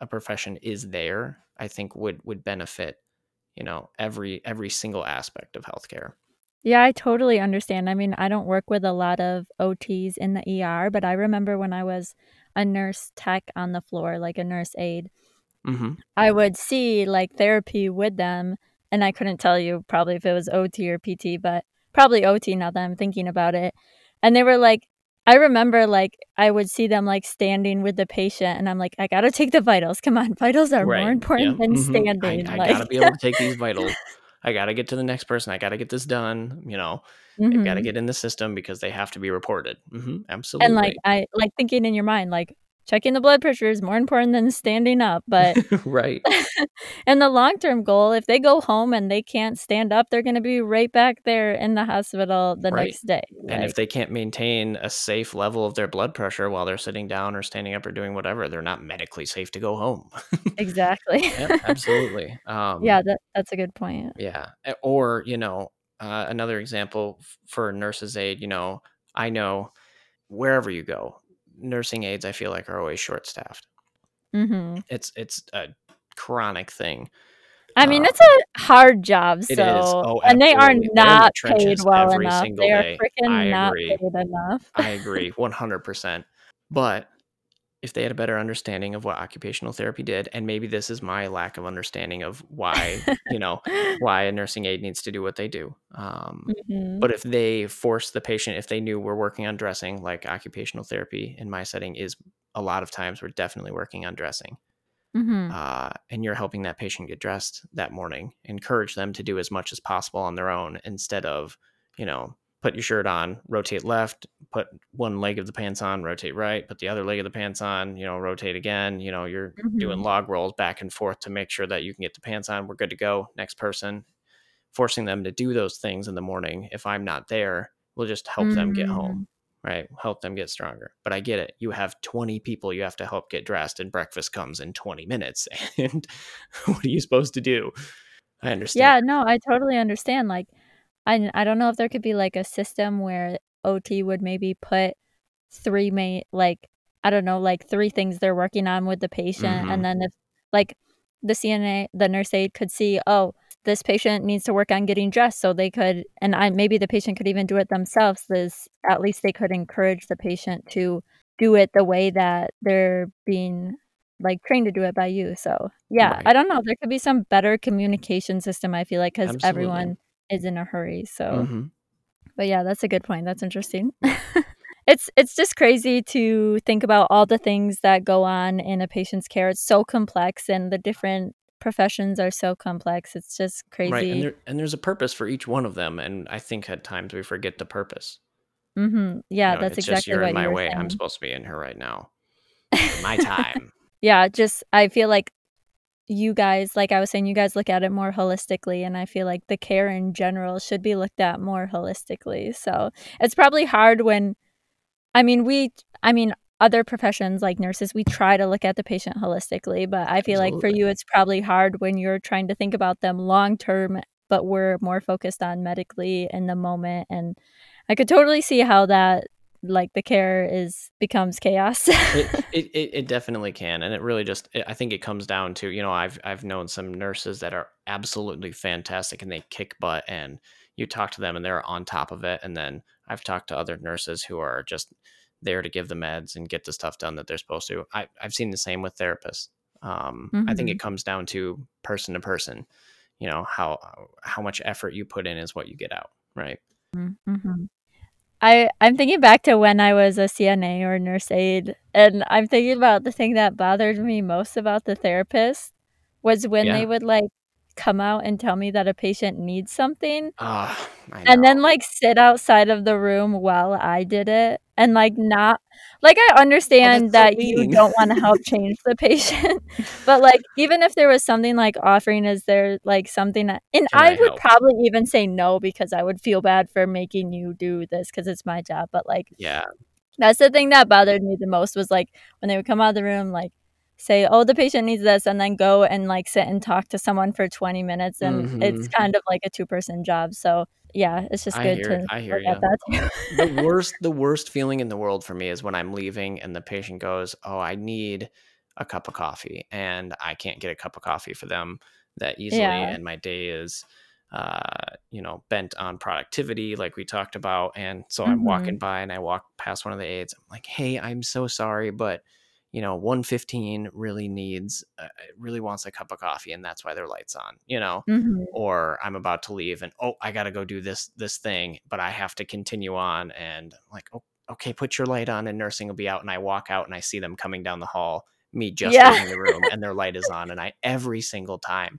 a profession is there i think would would benefit you know every every single aspect of healthcare Yeah, I totally understand. I mean, I don't work with a lot of OTs in the ER, but I remember when I was a nurse tech on the floor, like a nurse aide, mm-hmm. I would see like therapy with them, and I couldn't tell you probably if it was OT or PT, but probably OT now that I'm thinking about it. And they were like, I remember like I would see them like standing with the patient, and I'm like, I gotta take the vitals. Come on, vitals are more important yeah than mm-hmm. I, standing. I like, gotta be able to take these vitals i gotta get to the next person i gotta get this done you know they've got to Mhm. get in the system because they have to be reported hmm Absolutely. and like I like thinking in your mind, like checking the blood pressure is more important than standing up. But right. and the long term goal, if they go home and they can't stand up, they're going to be right back there in the hospital the right. next day. And like, if they can't maintain a safe level of their blood pressure while they're sitting down or standing up or doing whatever, they're not medically safe to go home. exactly. yeah, absolutely. Um, yeah, that, that's a good point. Yeah. Or, you know, uh, another example for a nurses aid, you know, I know wherever you go, nursing aides I feel like are always short staffed. Mm-hmm. It's it's a chronic thing. I mean, um, it's a hard job. So, oh, and they are not the paid well enough. They are freaking not paid enough. I agree, one hundred percent. But if they had a better understanding of what occupational therapy did and maybe this is my lack of understanding of why you know why a nursing aide needs to do what they do um, mm-hmm. but if they force the patient if they knew we're working on dressing like occupational therapy in my setting is a lot of times we're definitely working on dressing mm-hmm. uh, and you're helping that patient get dressed that morning encourage them to do as much as possible on their own instead of you know put your shirt on, rotate left, put one leg of the pants on, rotate right, put the other leg of the pants on, you know, rotate again. You know, you're mm-hmm. doing log rolls back and forth to make sure that you can get the pants on. We're good to go. Next person, forcing them to do those things in the morning. If I'm not there, we'll just help mm-hmm. them get home, mm. right? Help them get stronger. But I get it. You have 20 people you have to help get dressed, and breakfast comes in 20 minutes. And what are you supposed to do? I understand. Yeah, no, I totally understand. Like, I I don't know if there could be like a system where OT would maybe put three main like I don't know like three things they're working on with the patient, mm-hmm. and then if like the CNA the nurse aide could see oh this patient needs to work on getting dressed so they could and I maybe the patient could even do it themselves this at least they could encourage the patient to do it the way that they're being like trained to do it by you so yeah right. I don't know there could be some better communication system I feel like because everyone is in a hurry. So, mm-hmm. but yeah, that's a good point. That's interesting. it's it's just crazy to think about all the things that go on in a patient's care. It's so complex, and the different professions are so complex. It's just crazy. Right, and, there, and there's a purpose for each one of them, and I think at times we forget the purpose. Mm-hmm. Yeah, you know, that's exactly you're what in my you way. Saying. I'm supposed to be in here right now. my time. yeah, just I feel like you guys, like I was saying, you guys look at it more holistically. And I feel like the care in general should be looked at more holistically. So it's probably hard when, I mean, we, I mean, other professions like nurses, we try to look at the patient holistically. But I feel Absolutely. like for you, it's probably hard when you're trying to think about them long term, but we're more focused on medically in the moment. And I could totally see how that like the care is becomes chaos. it, it, it definitely can, and it really just it, I think it comes down to you know I've I've known some nurses that are absolutely fantastic and they kick butt, and you talk to them and they're on top of it, and then I've talked to other nurses who are just there to give the meds and get the stuff done that they're supposed to. I I've seen the same with therapists. Um, mm-hmm. I think it mm-hmm. comes down to person to person. You know how how much effort you put in is what you get out, right? Mm-hmm. I I'm thinking back to when I was a CNA or nurse aide, and I'm thinking about the thing that bothered me most about the therapist was when yeah. they would like come out and tell me that a patient needs something. Oh, and then like sit outside of the room while I did it and like not like I understand oh, that so you don't want to help change the patient. but like even if there was something like offering is there like something that and Can I, I would probably even say no because I would feel bad for making you do this cuz it's my job. But like Yeah. That's the thing that bothered me the most was like when they would come out of the room like say, "Oh, the patient needs this," and then go and like sit and talk to someone for 20 minutes, and mm-hmm. it's kind of like a two-person job. So yeah, it's just good to I hear you. the worst, the worst feeling in the world for me is when I'm leaving and the patient goes, "Oh, I need a cup of coffee," and I can't get a cup of coffee for them that easily, yeah. and my day is uh, you know, bent on productivity, like we talked about. And so mm-hmm. I'm walking mm-hmm. by and I walk past one of the aides. I'm like, hey, I'm so sorry, but you know 115 really needs uh, really wants a cup of coffee and that's why their lights on you know mm-hmm. or i'm about to leave and oh i gotta go do this this thing but i have to continue on and I'm like oh okay put your light on and nursing will be out and i walk out and i see them coming down the hall me just yeah. in the room and their light is on and i every single time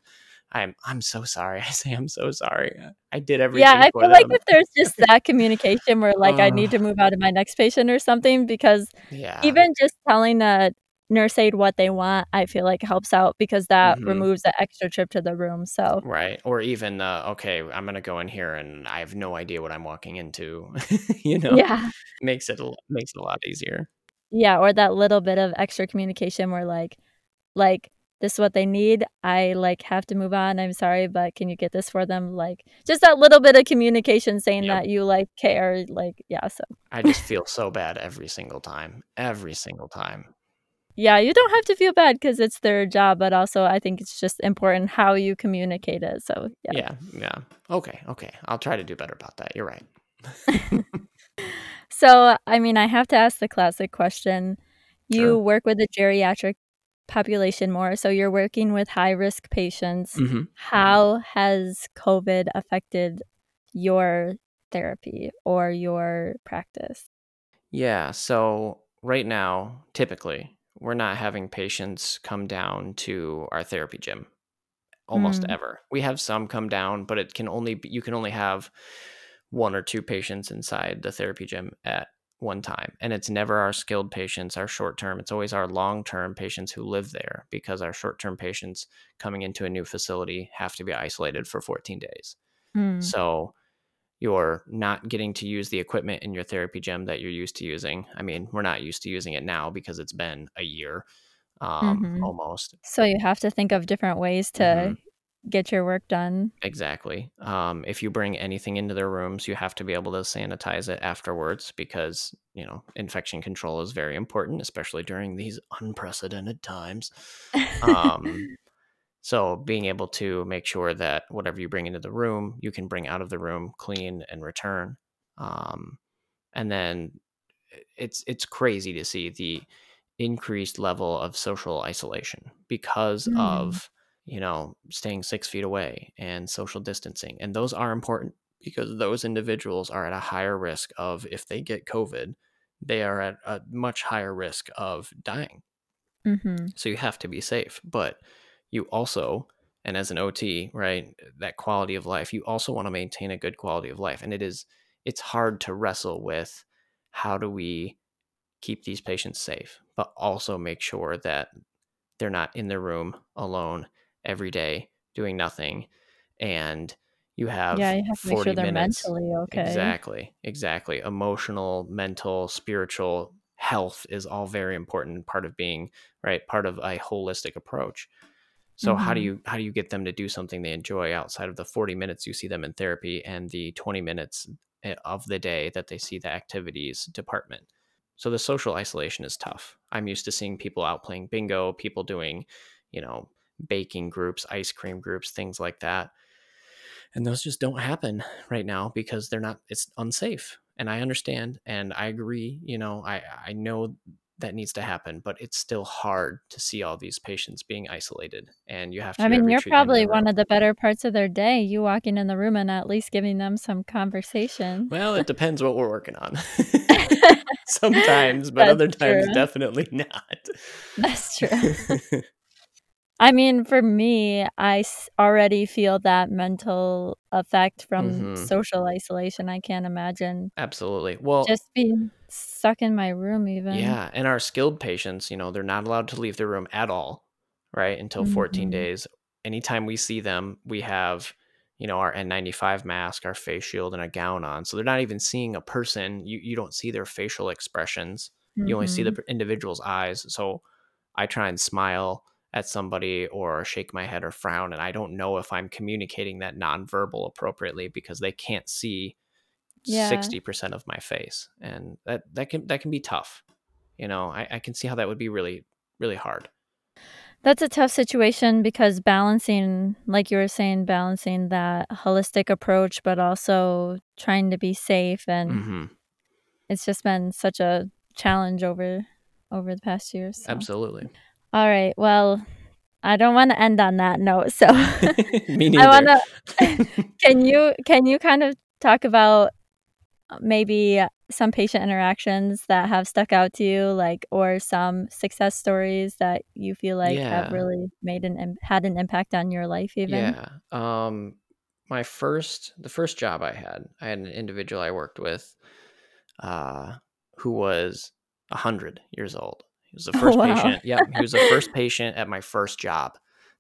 I'm I'm so sorry. I say I'm so sorry. I did everything. Yeah, I feel them. like if there's just that communication where like uh, I need to move out of my next patient or something, because yeah. even just telling a nurse aide what they want, I feel like helps out because that mm-hmm. removes the extra trip to the room. So right, or even uh, okay, I'm gonna go in here and I have no idea what I'm walking into. you know, yeah, makes it a, makes it a lot easier. Yeah, or that little bit of extra communication where like, like this is what they need. I like have to move on. I'm sorry, but can you get this for them? Like just that little bit of communication saying yep. that you like care. Like, yeah. So I just feel so bad every single time. Every single time. Yeah, you don't have to feel bad because it's their job, but also I think it's just important how you communicate it. So yeah. Yeah. Yeah. Okay. Okay. I'll try to do better about that. You're right. so I mean I have to ask the classic question. You sure. work with the geriatric population more. So you're working with high risk patients. Mm-hmm. How has COVID affected your therapy or your practice? Yeah. So right now, typically, we're not having patients come down to our therapy gym almost mm. ever. We have some come down, but it can only be, you can only have one or two patients inside the therapy gym at one time. And it's never our skilled patients, our short term. It's always our long term patients who live there because our short term patients coming into a new facility have to be isolated for 14 days. Mm. So you're not getting to use the equipment in your therapy gym that you're used to using. I mean, we're not used to using it now because it's been a year um, mm-hmm. almost. So you have to think of different ways to mm-hmm get your work done. Exactly. Um, if you bring anything into their rooms, you have to be able to sanitize it afterwards because, you know, infection control is very important, especially during these unprecedented times. Um, so being able to make sure that whatever you bring into the room, you can bring out of the room clean and return. Um, and then it's it's crazy to see the increased level of social isolation because mm. of you know, staying six feet away and social distancing. And those are important because those individuals are at a higher risk of, if they get COVID, they are at a much higher risk of dying. Mm-hmm. So you have to be safe. But you also, and as an OT, right, that quality of life, you also want to maintain a good quality of life. And it is, it's hard to wrestle with how do we keep these patients safe, but also make sure that they're not in the room alone every day doing nothing and you have yeah you have to make sure they're minutes. mentally okay exactly exactly emotional mental spiritual health is all very important part of being right part of a holistic approach so mm-hmm. how do mm-hmm. you how do you get them to do something they enjoy outside of the 40 minutes you see them in therapy and the 20 minutes eh, of the day that they see the activities department so the social isolation is tough i'm used to seeing people out playing bingo people doing you know baking groups, ice cream groups, things like that. And those just don't happen right now because they're not, it's unsafe. And I understand and I agree, you know, I, I know that needs to happen, but it's still hard to see all these patients being isolated. And you have to. I mean, you're probably one of the better parts of their day. You walking in the room and at least giving them some conversation. Well, it depends what we're working on. Sometimes, but That's other times, true. definitely not. That's true. I mean, for me, I already feel that mental effect from mm-hmm. social isolation. I can't imagine. Absolutely. Well, just being stuck in my room, even. Yeah. And our skilled patients, you know, they're not allowed to leave their room at all, right? Until mm-hmm. 14 days. Anytime we see them, we have, you know, our N95 mask, our face shield, and a gown on. So they're not even seeing a person. You, you don't see their facial expressions, mm-hmm. you only see the mm-hmm. individual's eyes. So I try and smile at somebody or shake my head or frown and i don't know if i'm communicating that nonverbal appropriately because they can't see yeah. 60% of my face and that that can that can be tough you know I, I can see how that would be really really hard that's a tough situation because balancing like you were saying balancing that holistic approach but also trying to be safe and mm-hmm. it's just been such a challenge over over the past years so. absolutely all right. Well, I don't want to end on that note. So Me neither. I want to can you can you kind of talk about maybe some patient interactions that have stuck out to you, like, or some success stories that you feel like have really made an had an impact on your life even? Yeah. Um, my first the first job I had, I had an individual I worked with, uh, who was 100 years old. Was the Oh, first wow. patient Yeah, he was the first patient at my first job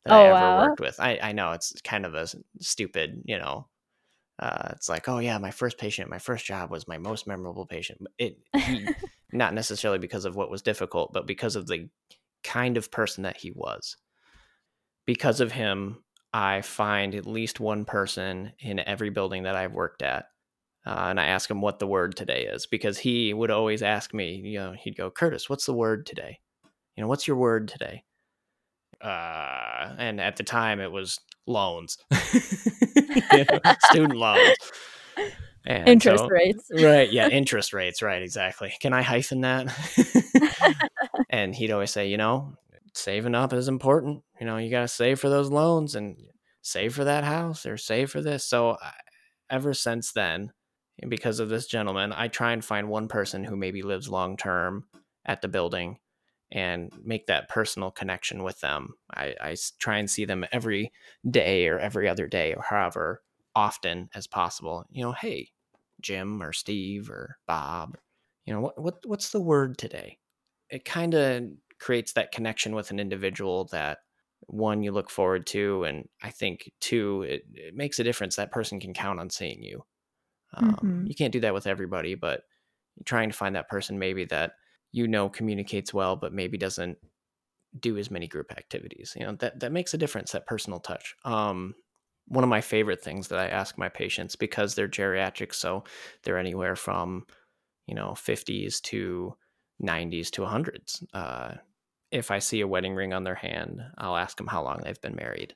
that I Oh, ever wow. worked with. I I know it's kind of a stupid, you know, uh, it's like, oh yeah, my first patient, my first job was my most memorable patient. It he, not necessarily because of what was difficult, but because of the kind of person that he was. Because of him, I find at least one person in every building that I've worked at, uh, and I ask him what the word today is because he would always ask me. You know, he'd go, Curtis, what's the word today? You know, what's your word today? Uh, and at the time, it was loans, student loans. And interest so, rates. right. Yeah. Interest rates. Right. Exactly. Can I hyphen that? and he'd always say, you know, saving up is important. You know, you got to save for those loans and save for that house or save for this. So ever since then, because of this gentleman, I try and find one person who maybe lives long term at the building and make that personal connection with them. I, I try and see them every day or every other day or however often as possible. You know, hey, Jim or Steve or Bob, you know, what, what what's the word today? It kind of creates that connection with an individual that one you look forward to and i think two it, it makes a difference that person can count on seeing you um, mm-hmm. you can't do that with everybody but trying to find that person maybe that you know communicates well but maybe doesn't do as many group activities you know that that makes a difference that personal touch um one of my favorite things that i ask my patients because they're geriatric so they're anywhere from you know 50s to 90s to 100s uh, if i see a wedding ring on their hand i'll ask them how long they've been married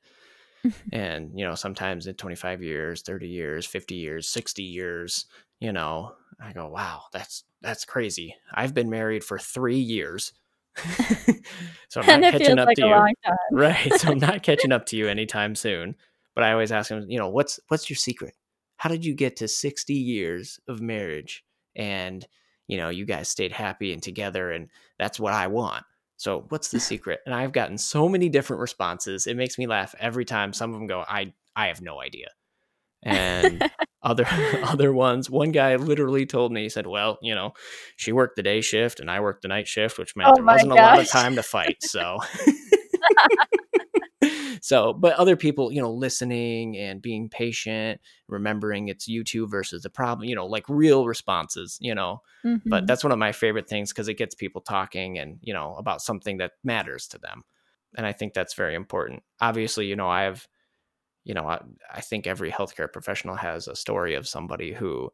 and you know sometimes in 25 years 30 years 50 years 60 years you know i go wow that's that's crazy. I've been married for three years. So i'm not catching up like to you. right. So i'm not catching up to you anytime soon. But i always ask them you know what's what's your secret? How did you get to 60 years of marriage? And you know you guys stayed happy and together and that's what i want so what's the secret? And I've gotten so many different responses. It makes me laugh every time. Some of them go, I I have no idea. And other other ones, one guy literally told me, he said, Well, you know, she worked the day shift and I worked the night shift, which meant oh there wasn't gosh. a lot of time to fight. So so, but other people, you know, listening and being patient, remembering it's you two versus the problem, you know, like real responses, you know. Mm-hmm. But that's one of my favorite things because it gets people talking and, you know, about something that matters to them. And I think that's very important. Obviously, you know, I have, you know, I, I think every healthcare professional has a story of somebody who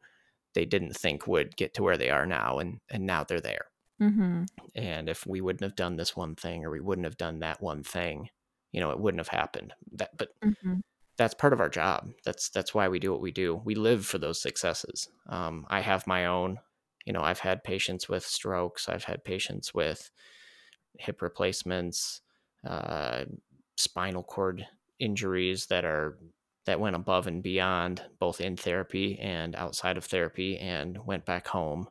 they didn't think would get to where they are now and and now they're there. Mm-hmm. And if we wouldn't have done this one thing or we wouldn't have done that one thing, you know, it wouldn't have happened. That, but mm-hmm. that's part of our job. That's that's why we do what we do. We live for those successes. Um, I have my own. You know, I've had patients with strokes. I've had patients with hip replacements, uh, spinal cord injuries that are that went above and beyond both in therapy and outside of therapy and went back home.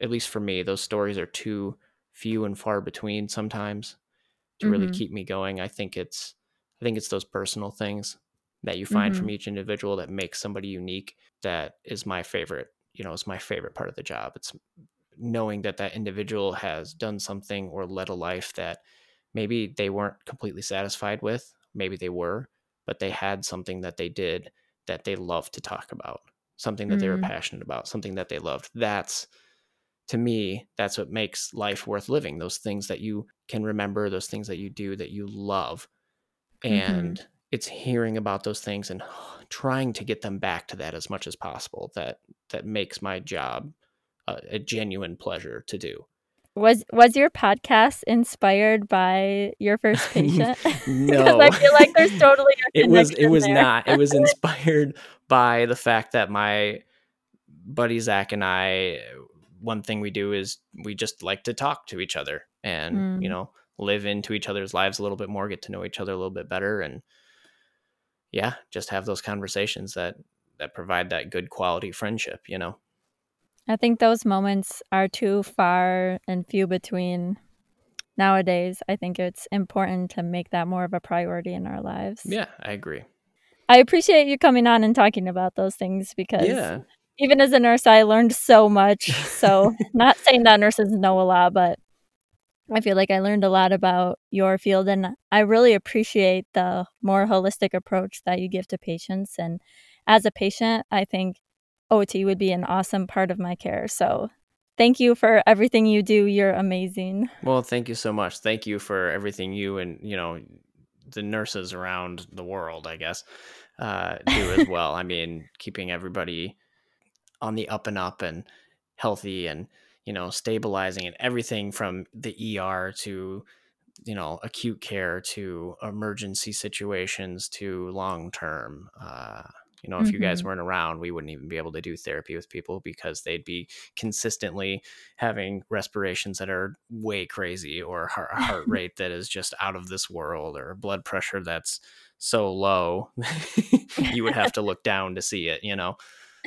At least for me, those stories are too few and far between sometimes to mm-hmm. really keep me going. I think it's I think it's those personal things that you find mm-hmm. from each individual that makes somebody unique that is my favorite, you know, is my favorite part of the job. It's knowing that that individual has done something or led a life that maybe they weren't completely satisfied with, maybe they were, but they had something that they did that they loved to talk about, something that mm-hmm. they were mm. passionate about, something that they loved. That's to me, that's what makes life worth living. Those things that you can remember, those things that you do that you love. Mm-hmm. And mm-hmm. it's hearing about those things and trying to get them back to that as much as possible that that makes my job a, a genuine pleasure to do. Was was your podcast inspired by your first patient? no, Because I feel like there's totally it was it was there. not. It was inspired by the fact that my buddy Zach and I one thing we do is we just like to talk to each other and mm. you know live into each other's lives a little bit more get to know each other a little bit better and yeah just have those conversations that that provide that good quality friendship you know I think those moments are too far and few between nowadays. I think it's important to make that more of a priority in our lives. Yeah, I agree. I appreciate you coming on and talking about those things because yeah. Even as a nurse, I learned so much. So, not saying that nurses know a lot, but I feel like I learned a lot about your field and I really appreciate the more holistic approach that you give to patients. And as a patient, I think OT would be an awesome part of my care. So thank you for everything you do. You're amazing. Well, thank you so much. Thank you for everything you and, you know, the nurses around the world, I guess, uh, do as well. I mean, keeping everybody on the up and up and healthy and, you know, stabilizing and everything from the ER to, you know, acute care to emergency situations to long term. Uh, you know, if mm-hmm. you guys mm-hmm. weren't around, we wouldn't even be able to do therapy with people because they'd be consistently having respirations that are way crazy or heart, heart rate that is just out of this world or blood pressure that's so low you would have to look down to see it, you know.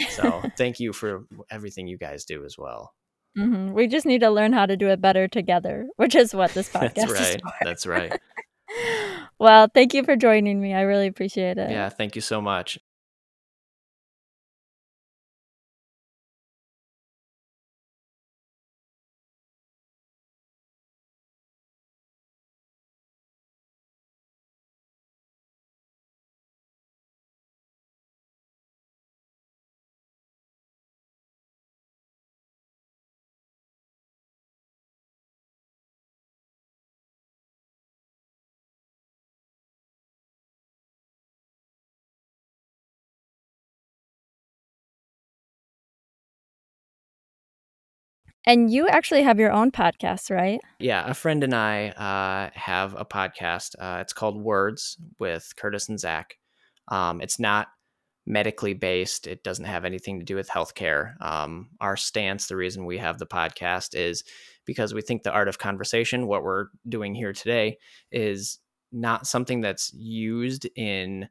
So, thank you for everything you guys do as well. Mm-hmm. We just need to learn how to do it better together, which is what this podcast is. That's right. That's right. well, thank you for joining me. I really appreciate it. Yeah, thank you so much. And you actually have your own podcast, right? Yeah, a friend and I uh, have a podcast. Uh, it's called Words with Curtis and Zach. Um, it's not medically based, it doesn't have anything to do with healthcare. Um, our stance, the reason we have the podcast is because we think the art of conversation, what we're doing here today, is not something that's used in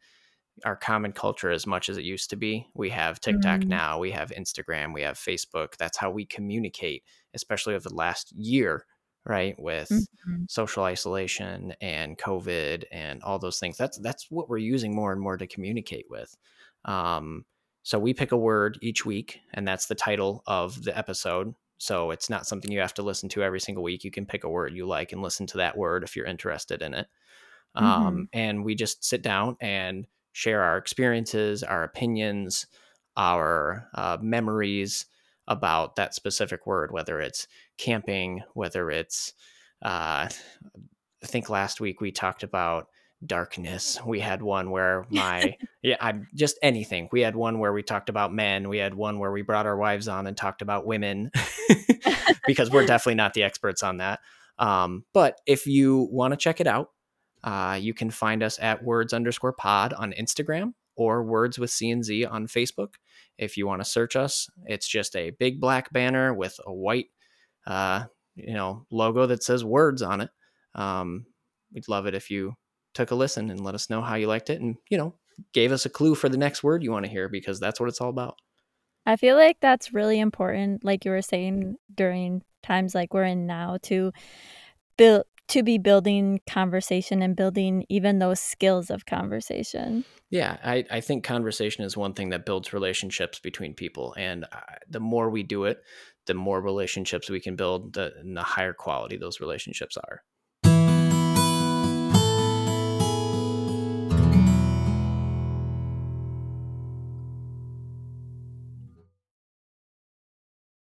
our common culture as much as it used to be. We have TikTok mm. now, we have Instagram, we have Facebook. That's how we communicate, especially over the last year, right? With mm-hmm. social isolation and COVID and all those things. That's that's what we're using more and more to communicate with. Um, so we pick a word each week, and that's the title of the episode. So it's not something you have to listen to every single week. You can pick a word you like and listen to that word if you're interested in it. Mm-hmm. Um, and we just sit down and share our experiences, our opinions, our uh, memories about that specific word, whether it's camping, whether it's, uh, I think last week we talked about darkness. We had one where my, yeah, I just anything. We had one where we talked about men. We had one where we brought our wives on and talked about women because we're definitely not the experts on that. Um, but if you want to check it out, uh, you can find us at words underscore pod on Instagram or words with CNZ on Facebook. If you want to search us, it's just a big black banner with a white, uh, you know, logo that says words on it. Um, we'd love it if you took a listen and let us know how you liked it and, you know, gave us a clue for the next word you want to hear because that's what it's all about. I feel like that's really important, like you were saying during times like we're in now, to build to be building conversation and building even those skills of conversation. Yeah, I, I think conversation is one thing that builds relationships between people. And uh, the more we do it, the more relationships we can build, the, and the higher quality those relationships are.